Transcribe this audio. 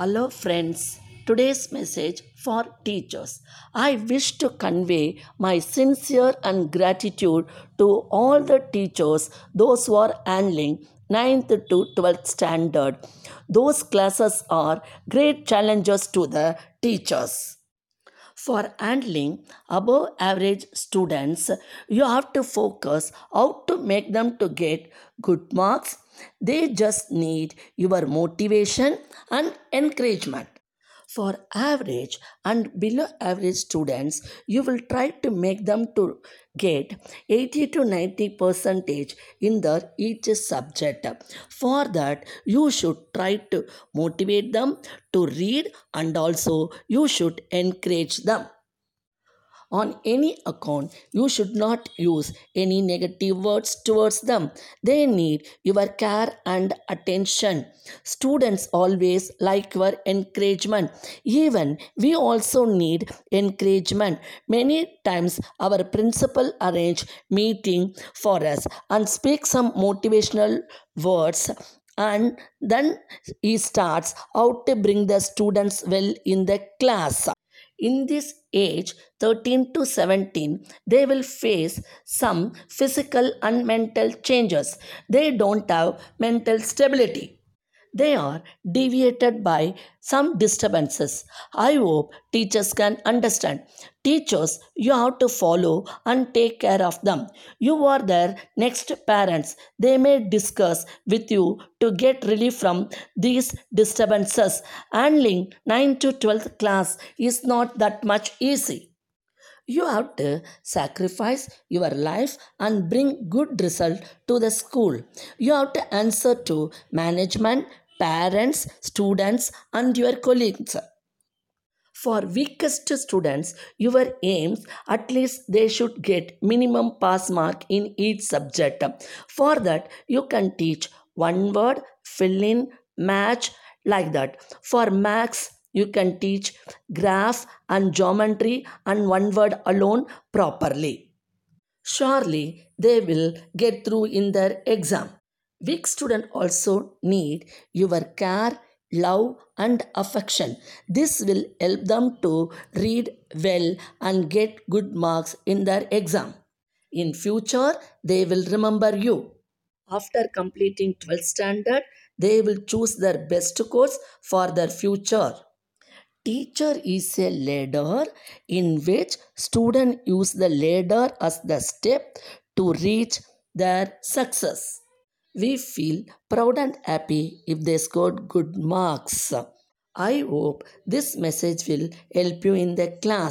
Hello, friends. Today's message for teachers. I wish to convey my sincere and gratitude to all the teachers, those who are handling 9th to 12th standard. Those classes are great challenges to the teachers. For handling above average students, you have to focus how to make them to get good marks. They just need your motivation and encouragement. For average and below average students, you will try to make them to get 80 to 90 percentage in their each subject. For that, you should try to motivate them to read and also you should encourage them. On any account, you should not use any negative words towards them. They need your care and attention. Students always like your encouragement. Even we also need encouragement. Many times our principal arrange meeting for us and speak some motivational words and then he starts how to bring the students well in the class in this age 13 to 17 they will face some physical and mental changes. They don't have mental stability they are deviated by some disturbances. I hope teachers can understand. Teachers, you have to follow and take care of them. You are their next parents. They may discuss with you to get relief from these disturbances. Handling 9 to 12th class is not that much easy. You have to sacrifice your life and bring good result to the school. You have to answer to management, parents, students and your colleagues. For weakest students, your aims at least they should get minimum pass mark in each subject. For that, you can teach one word, fill in, match like that. For maths, you can teach graph and geometry and one word alone properly. Surely they will get through in their exam. Weak student also need your care, love and affection. This will help them to read well and get good marks in their exam. In future, they will remember you. After completing 12th standard, they will choose their best course for their future. Teacher is a ladder in which student use the ladder as the step to reach their success. We feel proud and happy if they scored good marks. I hope this message will help you in the class.